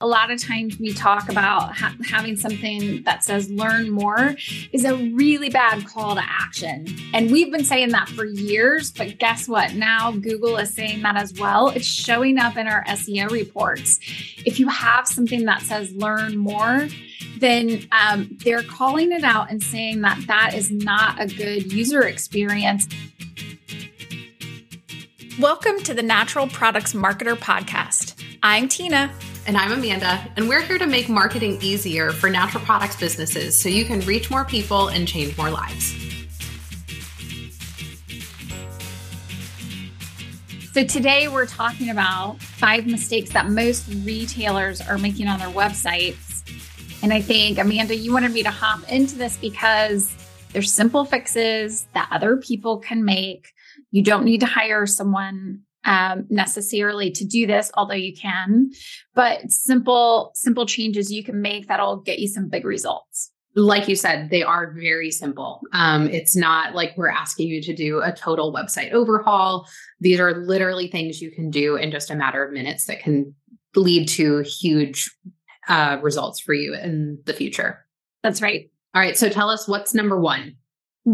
A lot of times we talk about ha- having something that says learn more is a really bad call to action. And we've been saying that for years, but guess what? Now Google is saying that as well. It's showing up in our SEO reports. If you have something that says learn more, then um, they're calling it out and saying that that is not a good user experience. Welcome to the Natural Products Marketer Podcast. I'm Tina. And I'm Amanda, and we're here to make marketing easier for natural products businesses so you can reach more people and change more lives. So, today we're talking about five mistakes that most retailers are making on their websites. And I think, Amanda, you wanted me to hop into this because there's simple fixes that other people can make. You don't need to hire someone um, necessarily to do this, although you can, but simple, simple changes you can make that'll get you some big results. Like you said, they are very simple. Um, it's not like we're asking you to do a total website overhaul. These are literally things you can do in just a matter of minutes that can lead to huge uh, results for you in the future. That's right. All right. So tell us what's number one.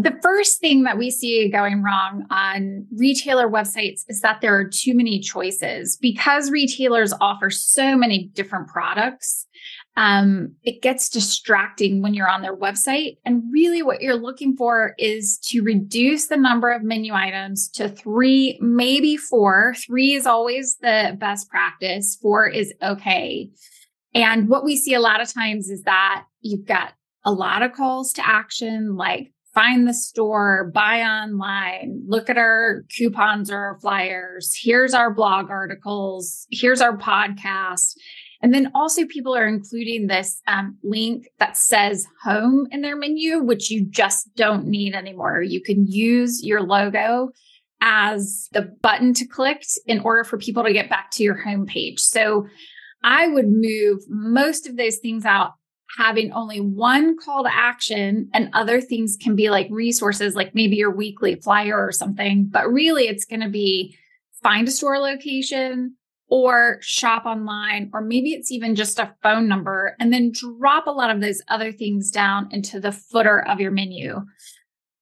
The first thing that we see going wrong on retailer websites is that there are too many choices. Because retailers offer so many different products, um, it gets distracting when you're on their website. And really, what you're looking for is to reduce the number of menu items to three, maybe four. Three is always the best practice, four is okay. And what we see a lot of times is that you've got a lot of calls to action, like find the store, buy online, look at our coupons or our flyers. Here's our blog articles. Here's our podcast. And then also, people are including this um, link that says home in their menu, which you just don't need anymore. You can use your logo as the button to click in order for people to get back to your homepage. So I would move most of those things out having only one call to action and other things can be like resources, like maybe your weekly flyer or something. But really, it's going to be find a store location or shop online, or maybe it's even just a phone number, and then drop a lot of those other things down into the footer of your menu.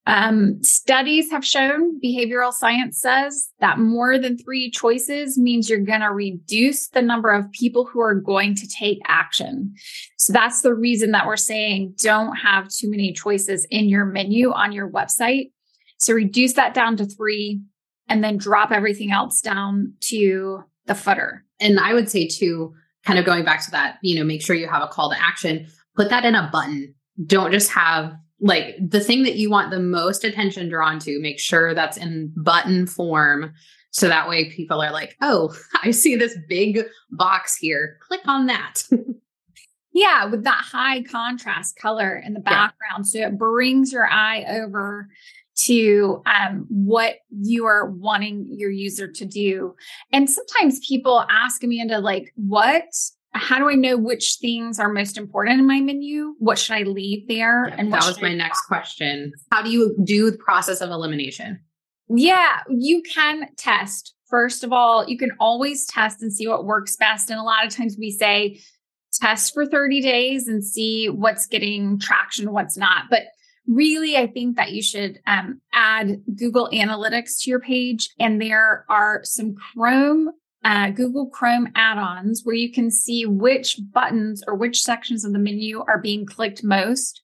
Um, studies have shown, behavioral science says that more than three choices means you're going to reduce the number of people who are going to take action. So that's the reason that we're saying don't have too many choices in your menu on your website. So reduce that down to three and then drop everything else down to the footer. And I would say, too, kind of going back to that, you know, make sure you have a call to action, put that in a button. Don't just have like the thing that you want the most attention drawn to, make sure that's in button form. So that way people are like, oh, I see this big box here. Click on that. yeah, with that high contrast color in the background. Yeah. So it brings your eye over to um, what you are wanting your user to do. And sometimes people ask Amanda, like, what how do I know which things are most important in my menu? What should I leave there? Yeah, and that was my I next question. How do you do the process of elimination? Yeah, you can test. First of all, you can always test and see what works best. And a lot of times we say test for 30 days and see what's getting traction, what's not. But really, I think that you should um, add Google Analytics to your page. And there are some Chrome uh, Google Chrome add ons where you can see which buttons or which sections of the menu are being clicked most.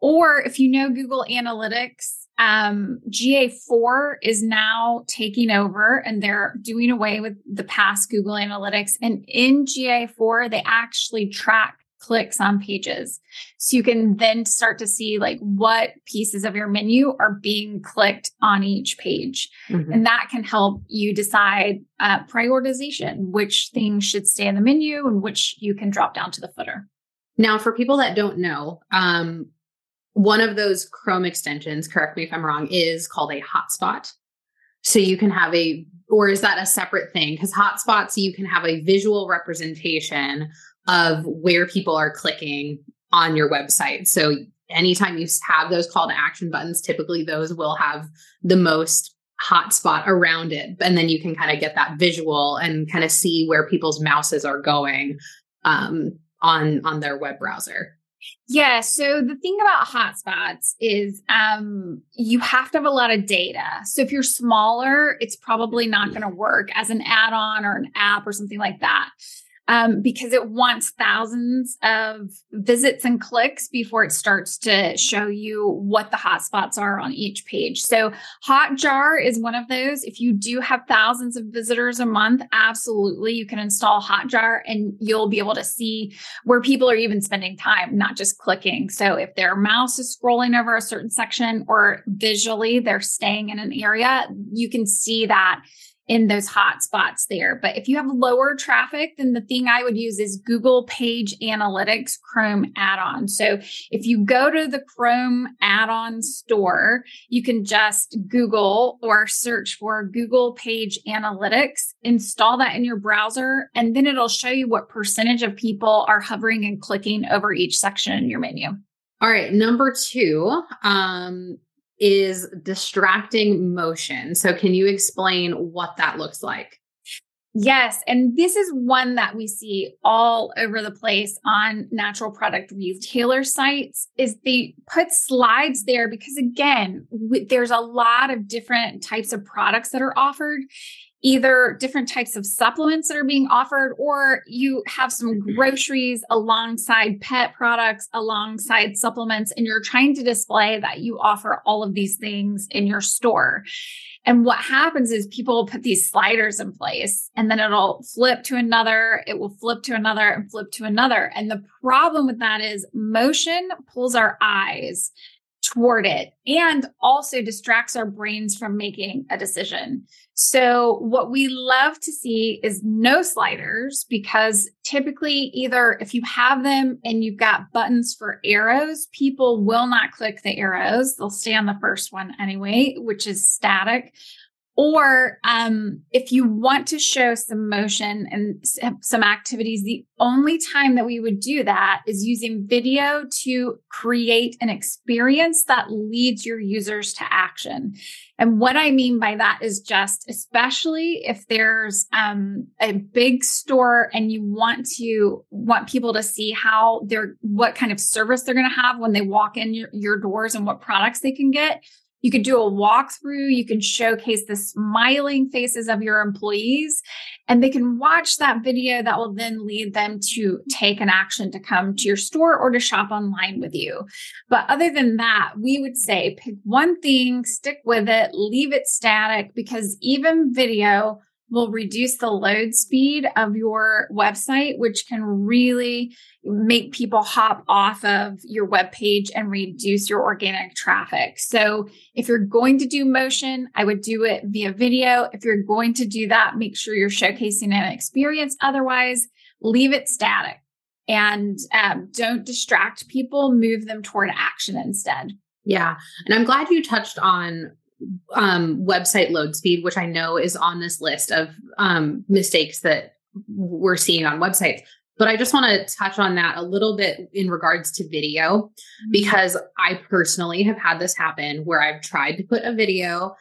Or if you know Google Analytics, um, GA4 is now taking over and they're doing away with the past Google Analytics. And in GA4, they actually track clicks on pages. So you can then start to see like what pieces of your menu are being clicked on each page. Mm-hmm. And that can help you decide uh, prioritization, which things should stay in the menu and which you can drop down to the footer. Now, for people that don't know, um, one of those Chrome extensions, correct me if I'm wrong, is called a hotspot. So you can have a, or is that a separate thing? Because hotspots, you can have a visual representation of where people are clicking on your website. So anytime you have those call to action buttons, typically those will have the most hotspot around it. And then you can kind of get that visual and kind of see where people's mouses are going um, on on their web browser. Yeah. So the thing about hotspots is um, you have to have a lot of data. So if you're smaller, it's probably not going to work as an add on or an app or something like that um, because it wants thousands of visits and clicks before it starts to show you what the hotspots are on each page. So, Hotjar is one of those. If you do have thousands of visitors a month, absolutely, you can install Hotjar and you'll be able to see where people are even spending time, not just clicking. So, if their mouse is scrolling over a certain section or visually they're staying in an area, you can see that in those hot spots there. But if you have lower traffic, then the thing I would use is Google Page Analytics Chrome add on. So if you go to the Chrome add on store, you can just Google or search for Google Page Analytics, install that in your browser, and then it'll show you what percentage of people are hovering and clicking over each section in your menu. All right, number two, um, is distracting motion. So, can you explain what that looks like? Yes. And this is one that we see all over the place on natural product retailer sites is they put slides there because again, w- there's a lot of different types of products that are offered either different types of supplements that are being offered, or you have some mm-hmm. groceries alongside pet products, alongside supplements, and you're trying to display that you offer all of these things in your store. And what happens is people put these sliders in place and then it'll flip to another, it will flip to another and flip to another. And the problem with that is motion pulls our eyes toward it and also distracts our brains from making a decision. So, what we love to see is no sliders because typically, either if you have them and you've got buttons for arrows, people will not click the arrows. They'll stay on the first one anyway, which is static. Or um, if you want to show some motion and some activities, the only time that we would do that is using video to create an experience that leads your users to action. And what I mean by that is just, especially if there's um, a big store and you want to want people to see how they're, what kind of service they're going to have when they walk in your, your doors and what products they can get you can do a walkthrough. You can showcase the smiling faces of your employees, and they can watch that video that will then lead them to take an action to come to your store or to shop online with you. But other than that, we would say pick one thing, stick with it, leave it static because even video will reduce the load speed of your website, which can really make people hop off of your web page and reduce your organic traffic. So, if you're going to do motion, I would do it via video. If you're going to do that, make sure you're showcasing an experience. Otherwise, leave it static and um, don't distract people, move them toward action instead. Yeah. And I'm glad you touched on um, website load speed, which I know is on this list of um, mistakes that we're seeing on websites. But I just want to touch on that a little bit in regards to video, mm-hmm. because I personally have had this happen where I've tried to put a video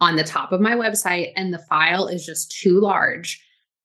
on the top of my website and the file is just too large.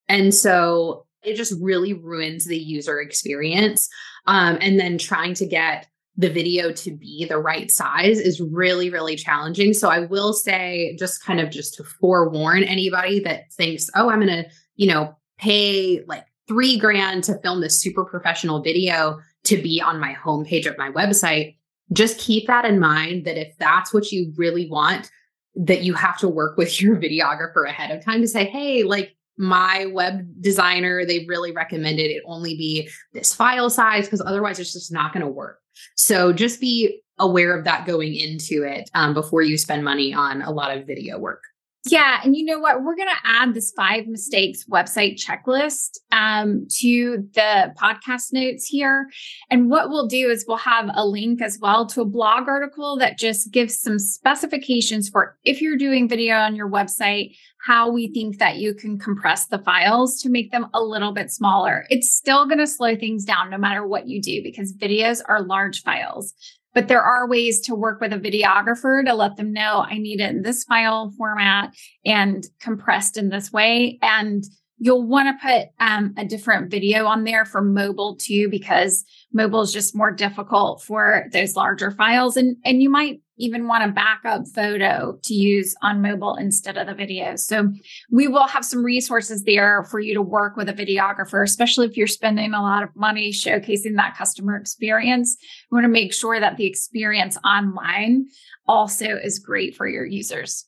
And so it just really ruins the user experience. Um, and then trying to get the video to be the right size is really really challenging. So i will say just kind of just to forewarn anybody that thinks oh i'm going to you know pay like 3 grand to film this super professional video to be on my homepage of my website just keep that in mind that if that's what you really want that you have to work with your videographer ahead of time to say hey like my web designer they really recommended it only be this file size because otherwise it's just not going to work so just be aware of that going into it um, before you spend money on a lot of video work. Yeah. And you know what? We're going to add this five mistakes website checklist um, to the podcast notes here. And what we'll do is we'll have a link as well to a blog article that just gives some specifications for if you're doing video on your website, how we think that you can compress the files to make them a little bit smaller. It's still going to slow things down no matter what you do because videos are large files. But there are ways to work with a videographer to let them know I need it in this file format and compressed in this way. And You'll want to put um, a different video on there for mobile too, because mobile is just more difficult for those larger files. And, and you might even want a backup photo to use on mobile instead of the video. So we will have some resources there for you to work with a videographer, especially if you're spending a lot of money showcasing that customer experience. We want to make sure that the experience online also is great for your users.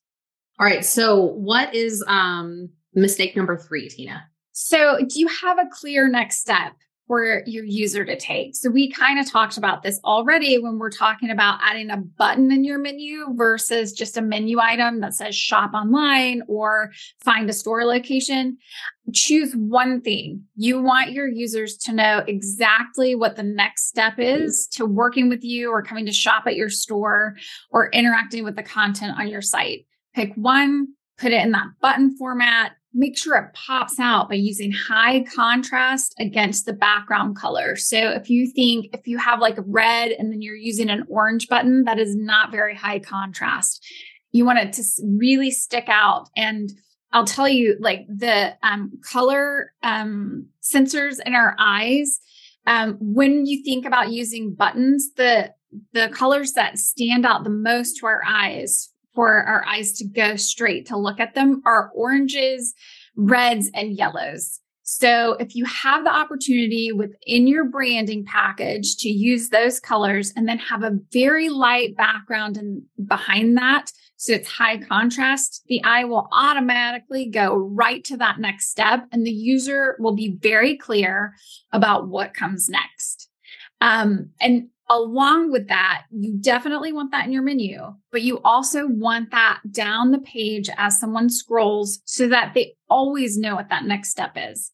All right. So what is um mistake number 3, Tina? So, do you have a clear next step? For your user to take. So we kind of talked about this already when we're talking about adding a button in your menu versus just a menu item that says shop online or find a store location. Choose one thing. You want your users to know exactly what the next step is to working with you or coming to shop at your store or interacting with the content on your site. Pick one, put it in that button format, make sure it pops out by using high contrast against the background color. So if you think if you have like a red and then you're using an orange button, that is not very high contrast. You want it to really stick out. And I'll tell you, like the um, color um, sensors in our eyes, um, when you think about using buttons, the the colors that stand out the most to our eyes for our eyes to go straight to look at them are oranges, reds, and yellows. So if you have the opportunity within your branding package to use those colors and then have a very light background and behind that, so it's high contrast, the eye will automatically go right to that next step and the user will be very clear about what comes next. Um, and Along with that, you definitely want that in your menu, but you also want that down the page as someone scrolls so that they always know what that next step is.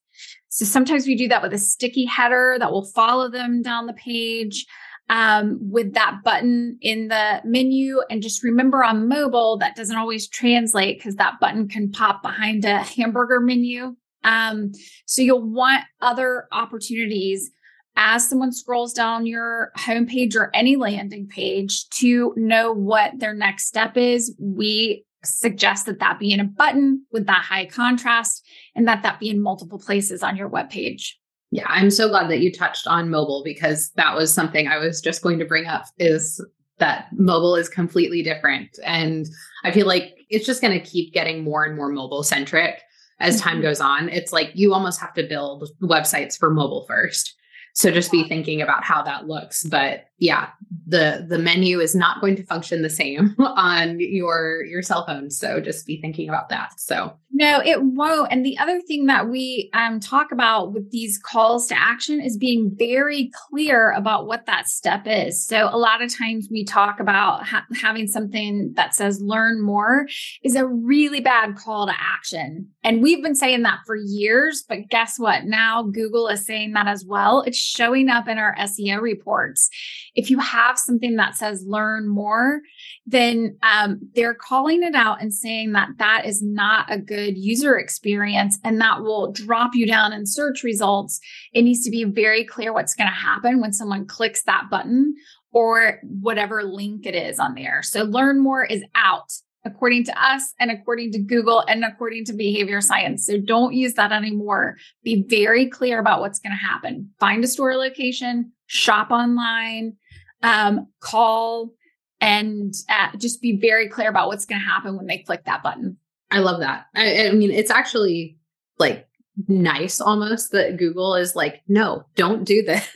So sometimes we do that with a sticky header that will follow them down the page um, with that button in the menu. And just remember on mobile, that doesn't always translate because that button can pop behind a hamburger menu. Um, so you'll want other opportunities as someone scrolls down your homepage or any landing page to know what their next step is, we suggest that that be in a button with that high contrast and that that be in multiple places on your web page. Yeah, I'm so glad that you touched on mobile because that was something I was just going to bring up is that mobile is completely different and I feel like it's just going to keep getting more and more mobile centric as time mm-hmm. goes on. It's like you almost have to build websites for mobile first. So just be thinking about how that looks. But yeah, the the menu is not going to function the same on your your cell phone. So just be thinking about that. So no, it won't. And the other thing that we um, talk about with these calls to action is being very clear about what that step is. So a lot of times we talk about ha- having something that says learn more is a really bad call to action. And we've been saying that for years, but guess what? Now Google is saying that as well. It's showing up in our SEO reports. If you have something that says learn more, then um, they're calling it out and saying that that is not a good user experience and that will drop you down in search results. It needs to be very clear what's going to happen when someone clicks that button or whatever link it is on there. So, learn more is out according to us and according to Google and according to behavior science. So don't use that anymore. Be very clear about what's going to happen. Find a store location, shop online, um, call, and uh, just be very clear about what's going to happen when they click that button. I love that. I, I mean, it's actually like nice almost that Google is like, no, don't do this.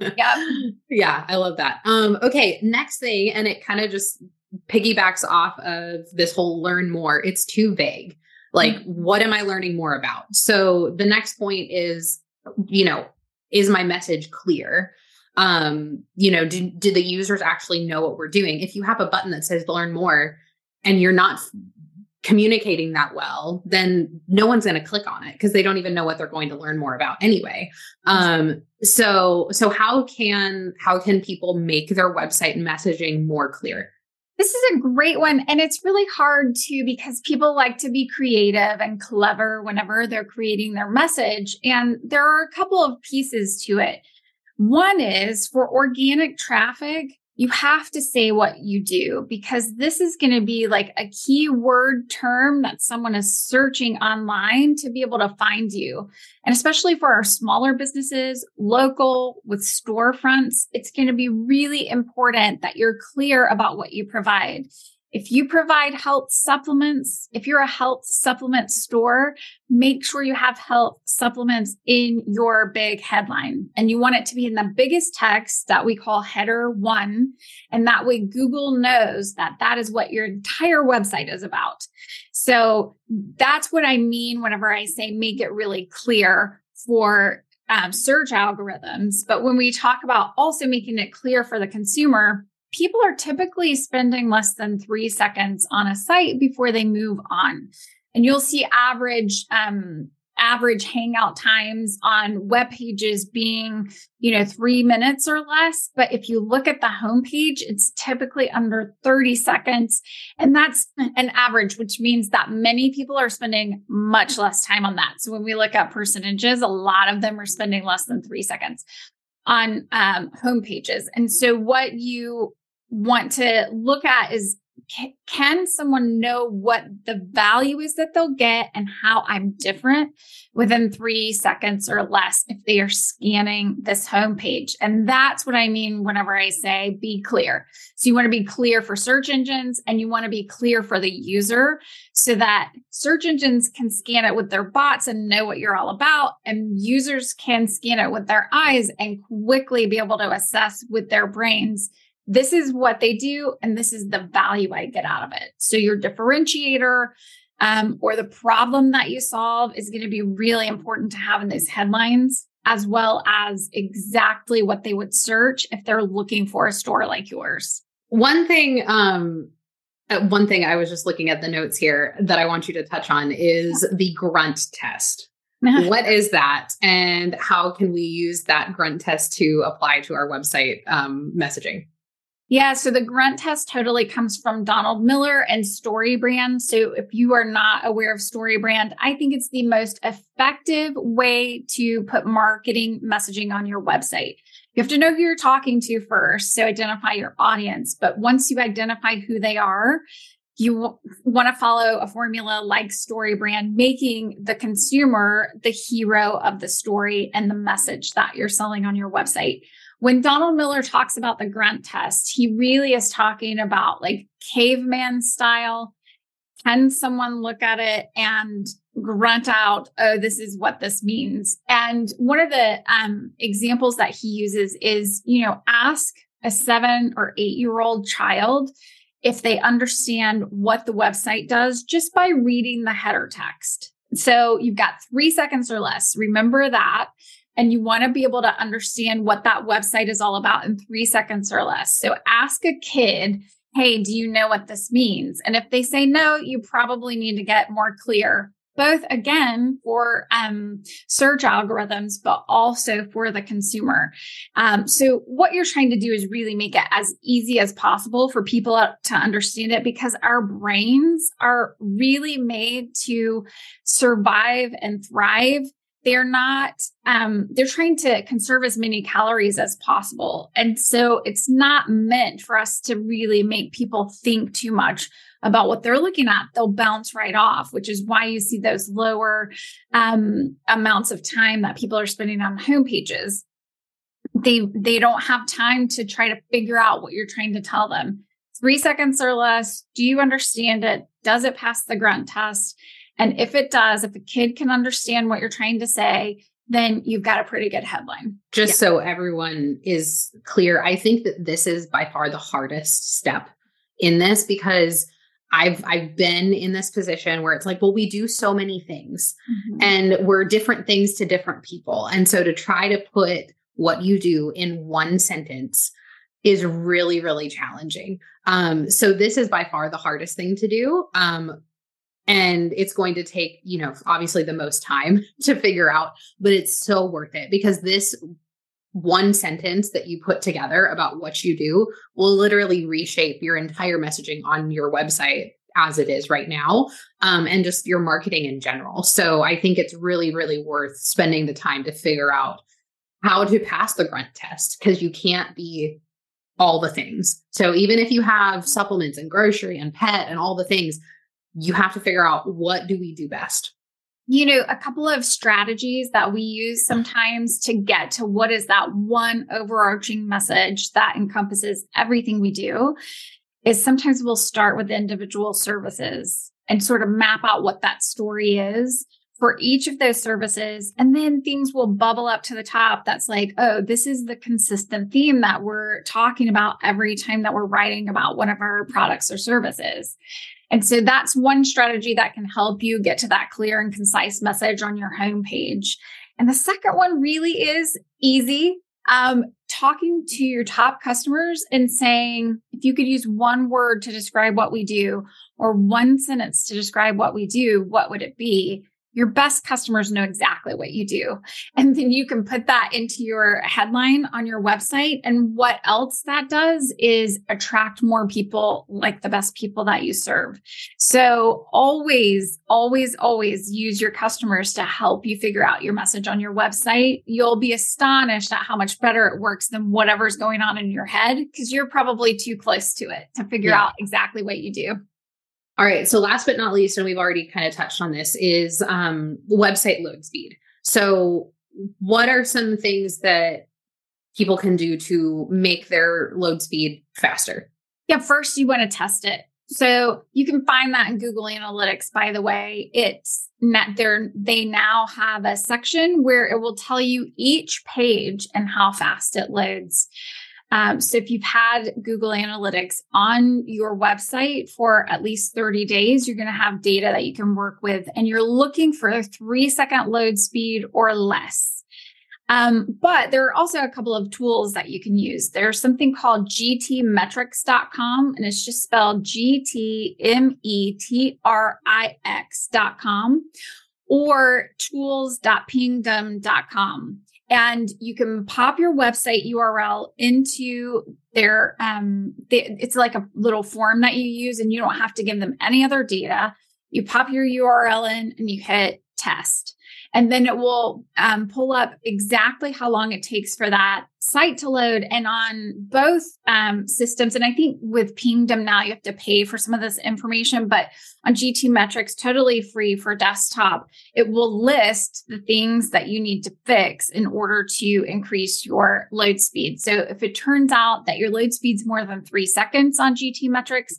yeah. Yeah, I love that. Um, okay, next thing, and it kind of just piggybacks off of this whole learn more. It's too vague. Like, mm-hmm. what am I learning more about? So the next point is, you know, is my message clear? Um, you know, do, do the users actually know what we're doing? If you have a button that says learn more and you're not communicating that well, then no one's going to click on it because they don't even know what they're going to learn more about anyway. Um, so, so how can how can people make their website messaging more clear? This is a great one. And it's really hard too because people like to be creative and clever whenever they're creating their message. And there are a couple of pieces to it. One is for organic traffic, you have to say what you do because this is going to be like a keyword term that someone is searching online to be able to find you. And especially for our smaller businesses, local with storefronts, it's going to be really important that you're clear about what you provide. If you provide health supplements, if you're a health supplement store, make sure you have health supplements in your big headline. And you want it to be in the biggest text that we call header one. And that way Google knows that that is what your entire website is about. So that's what I mean whenever I say make it really clear for um, search algorithms. But when we talk about also making it clear for the consumer, people are typically spending less than three seconds on a site before they move on. And you'll see average um, average hangout times on web pages being, you know, three minutes or less. But if you look at the homepage, it's typically under 30 seconds. And that's an average, which means that many people are spending much less time on that. So when we look at percentages, a lot of them are spending less than three seconds on um, home pages. And so what you want to look at is can someone know what the value is that they'll get and how I'm different within three seconds or less if they are scanning this homepage? And that's what I mean whenever I say be clear. So you want to be clear for search engines and you want to be clear for the user so that search engines can scan it with their bots and know what you're all about, and users can scan it with their eyes and quickly be able to assess with their brains this is what they do and this is the value I get out of it. So your differentiator um, or the problem that you solve is going to be really important to have in those headlines, as well as exactly what they would search if they're looking for a store like yours. One thing, um, uh, one thing I was just looking at the notes here that I want you to touch on is the grunt test. what is that and how can we use that grunt test to apply to our website um, messaging yeah, so the grunt test totally comes from Donald Miller and StoryBrand. So if you are not aware of StoryBrand, I think it's the most effective way to put marketing messaging on your website. You have to know who you're talking to first, so identify your audience. But once you identify who they are, you want to follow a formula like StoryBrand, making the consumer the hero of the story and the message that you're selling on your website when Donald Miller talks about the grunt test, he really is talking about like caveman style. Can someone look at it and grunt out, oh, this is what this means? And one of the um, examples that he uses is, you know, ask a seven or eight year old child if they understand what the website does just by reading the header text. So you've got three seconds or less. Remember that and you want to be able to understand what that website is all about in three seconds or less. So ask a kid, hey, do you know what this means? And if they say no, you probably need to get more clear, both again for um, search algorithms, but also for the consumer. Um, so what you're trying to do is really make it as easy as possible for people to understand it because our brains are really made to survive and thrive they're not um, they're trying to conserve as many calories as possible. And so it's not meant for us to really make people think too much about what they're looking at. They'll bounce right off which is why you see those lower um, amounts of time that people are spending on home pages. They they don't have time to try to figure out what you're trying to tell them. Three seconds or less. Do you understand it? Does it pass the grunt test and if it does, if a kid can understand what you're trying to say, then you've got a pretty good headline. Just yeah. so everyone is clear, I think that this is by far the hardest step in this because I've I've been in this position where it's like, well, we do so many things mm-hmm. and we're different things to different people. And so to try to put what you do in one sentence is really really challenging. Um, so this is by far the hardest thing to do. Um, and it's going to take you know obviously the most time to figure out but it's so worth it because this one sentence that you put together about what you do will literally reshape your entire messaging on your website as it is right now um, and just your marketing in general so i think it's really really worth spending the time to figure out how to pass the grunt test because you can't be all the things. So even if you have supplements and grocery and pet and all the things, you have to figure out what do we do best. You know, a couple of strategies that we use sometimes to get to what is that one overarching message that encompasses everything we do is sometimes we'll start with individual services and sort of map out what that story is for each of those services. And then things will bubble up to the top that's like, oh, this is the consistent theme that we're talking about every time that we're writing about one of our products or services. And so that's one strategy that can help you get to that clear and concise message on your homepage. And the second one really is easy. Um, talking to your top customers and saying, if you could use one word to describe what we do or one sentence to describe what we do, what would it be? Your best customers know exactly what you do. And then you can put that into your headline on your website. And what else that does is attract more people like the best people that you serve. So always, always, always use your customers to help you figure out your message on your website. You'll be astonished at how much better it works than whatever's going on in your head because you're probably too close to it to figure yeah. out exactly what you do. All right. So last but not least, and we've already kind of touched on this, is um, website load speed. So what are some things that people can do to make their load speed faster? Yeah, first you want to test it. So you can find that in Google Analytics, by the way. It's not there. They now have a section where it will tell you each page and how fast it loads. Um, so if you've had Google Analytics on your website for at least 30 days, you're going to have data that you can work with, and you're looking for a three second load speed or less. Um, but there are also a couple of tools that you can use. There's something called gtmetrix.com, and it's just spelled G T M E T R I X.com or tools.pingdom.com and you can pop your website URL into their um they, it's like a little form that you use and you don't have to give them any other data. You pop your URL in and you hit test and then it will um, pull up exactly how long it takes for that site to load. And on both um, systems, and I think with Pingdom now you have to pay for some of this information, but on GTmetrix, totally free for desktop, it will list the things that you need to fix in order to increase your load speed. So if it turns out that your load speed's more than three seconds on GTmetrix,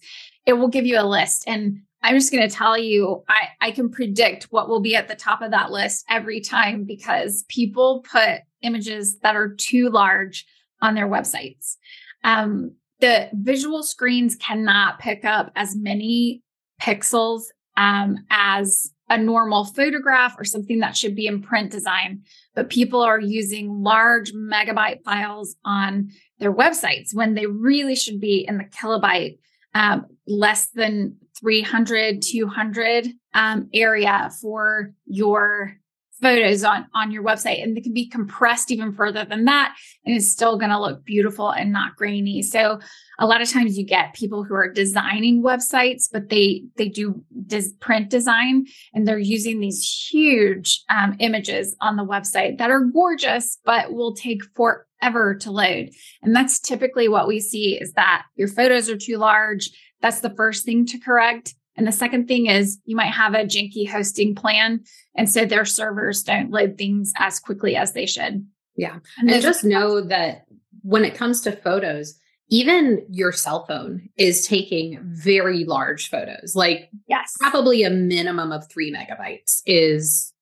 it will give you a list. And I'm just going to tell you, I, I can predict what will be at the top of that list every time because people put images that are too large on their websites. Um, the visual screens cannot pick up as many pixels um, as a normal photograph or something that should be in print design, but people are using large megabyte files on their websites when they really should be in the kilobyte um, less than 300, 200 um, area for your photos on, on your website. And they can be compressed even further than that. And it's still going to look beautiful and not grainy. So a lot of times you get people who are designing websites, but they, they do des- print design and they're using these huge um, images on the website that are gorgeous, but will take forever to load. And that's typically what we see is that your photos are too large that's the first thing to correct. And the second thing is you might have a janky hosting plan. And so their servers don't load things as quickly as they should. Yeah. And, and just know that when it comes to photos, even your cell phone is taking very large photos. Like yes, probably a minimum of three megabytes is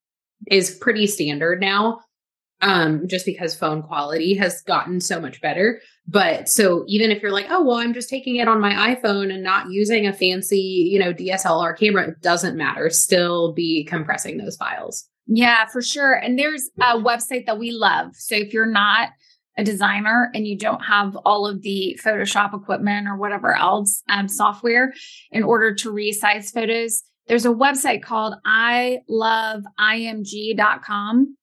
is pretty standard now um, just because phone quality has gotten so much better. But so even if you're like, oh, well, I'm just taking it on my iPhone and not using a fancy, you know, DSLR camera, it doesn't matter. Still be compressing those files. Yeah, for sure. And there's a website that we love. So if you're not a designer and you don't have all of the Photoshop equipment or whatever else um, software in order to resize photos, there's a website called I love img.com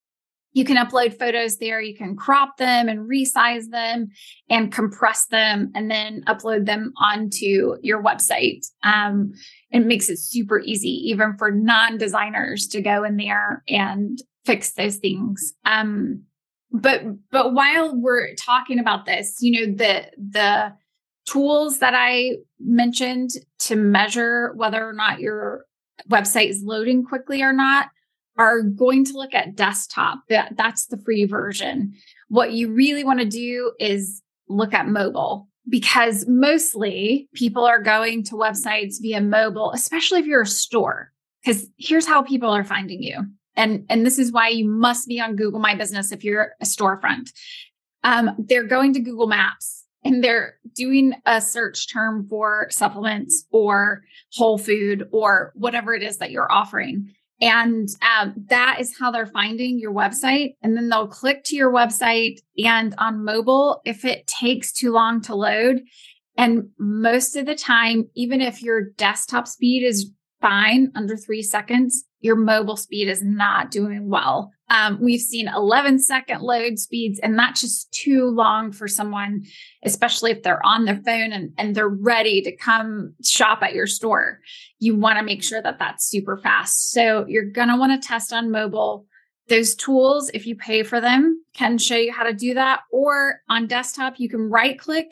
you can upload photos there. You can crop them and resize them and compress them and then upload them onto your website. Um, it makes it super easy, even for non designers, to go in there and fix those things. Um, but but while we're talking about this, you know, the the tools that I mentioned to measure whether or not your website is loading quickly or not are going to look at desktop. That, that's the free version. What you really want to do is look at mobile because mostly people are going to websites via mobile, especially if you're a store. Because here's how people are finding you. And, and this is why you must be on Google My Business if you're a storefront. Um, they're going to Google Maps and they're doing a search term for supplements or whole food or whatever it is that you're offering. And um, that is how they're finding your website. And then they'll click to your website. And on mobile, if it takes too long to load, and most of the time, even if your desktop speed is fine under three seconds, your mobile speed is not doing well. Um, we've seen 11 second load speeds, and that's just too long for someone, especially if they're on their phone and, and they're ready to come shop at your store. You want to make sure that that's super fast. So you're going to want to test on mobile. Those tools, if you pay for them, can show you how to do that. Or on desktop, you can right click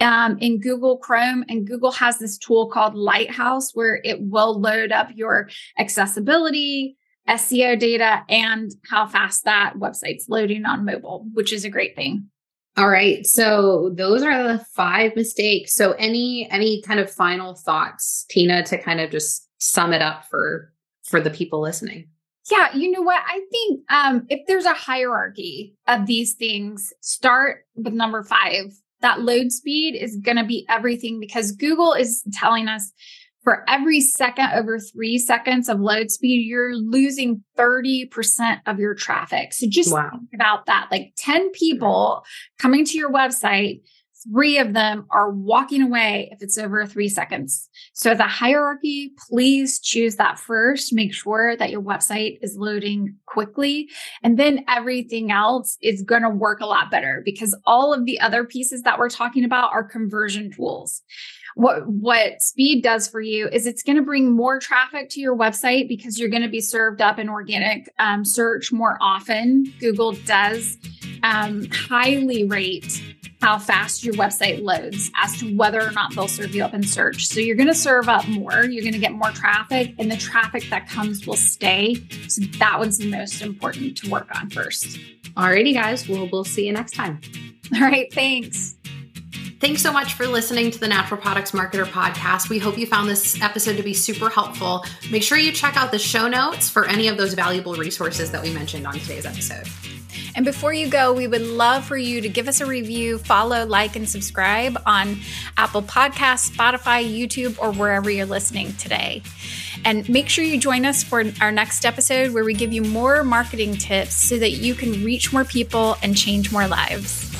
um, in Google Chrome, and Google has this tool called Lighthouse where it will load up your accessibility, SEO data, and how fast that website's loading on mobile, which is a great thing. All right. So those are the five mistakes. So any any kind of final thoughts, Tina, to kind of just sum it up for for the people listening? Yeah, you know what? I think um, if there's a hierarchy of these things, start with number five, that load speed is going to be everything because Google is telling us for every second over three seconds of load speed, you're losing 30% of your traffic. So just wow. think about that. Like 10 people coming to your website, three of them are walking away if it's over three seconds. So as a hierarchy, please choose that first. Make sure that your website is loading quickly. And then everything else is going to work a lot better because all of the other pieces that we're talking about are conversion tools what what speed does for you is it's going to bring more traffic to your website because you're going to be served up in organic um, search more often google does um, highly rate how fast your website loads as to whether or not they'll serve you up in search. So you're going to serve up more. You're going to get more traffic and the traffic that comes will stay. So that one's the most important to work on first. Alrighty guys. Well we'll see you next time. All right. Thanks. Thanks so much for listening to the Natural Products Marketer podcast. We hope you found this episode to be super helpful. Make sure you check out the show notes for any of those valuable resources that we mentioned on today's episode. And before you go, we would love for you to give us a review, follow, like, and subscribe on Apple Podcasts, Spotify, YouTube, or wherever you're listening today. And make sure you join us for our next episode where we give you more marketing tips so that you can reach more people and change more lives.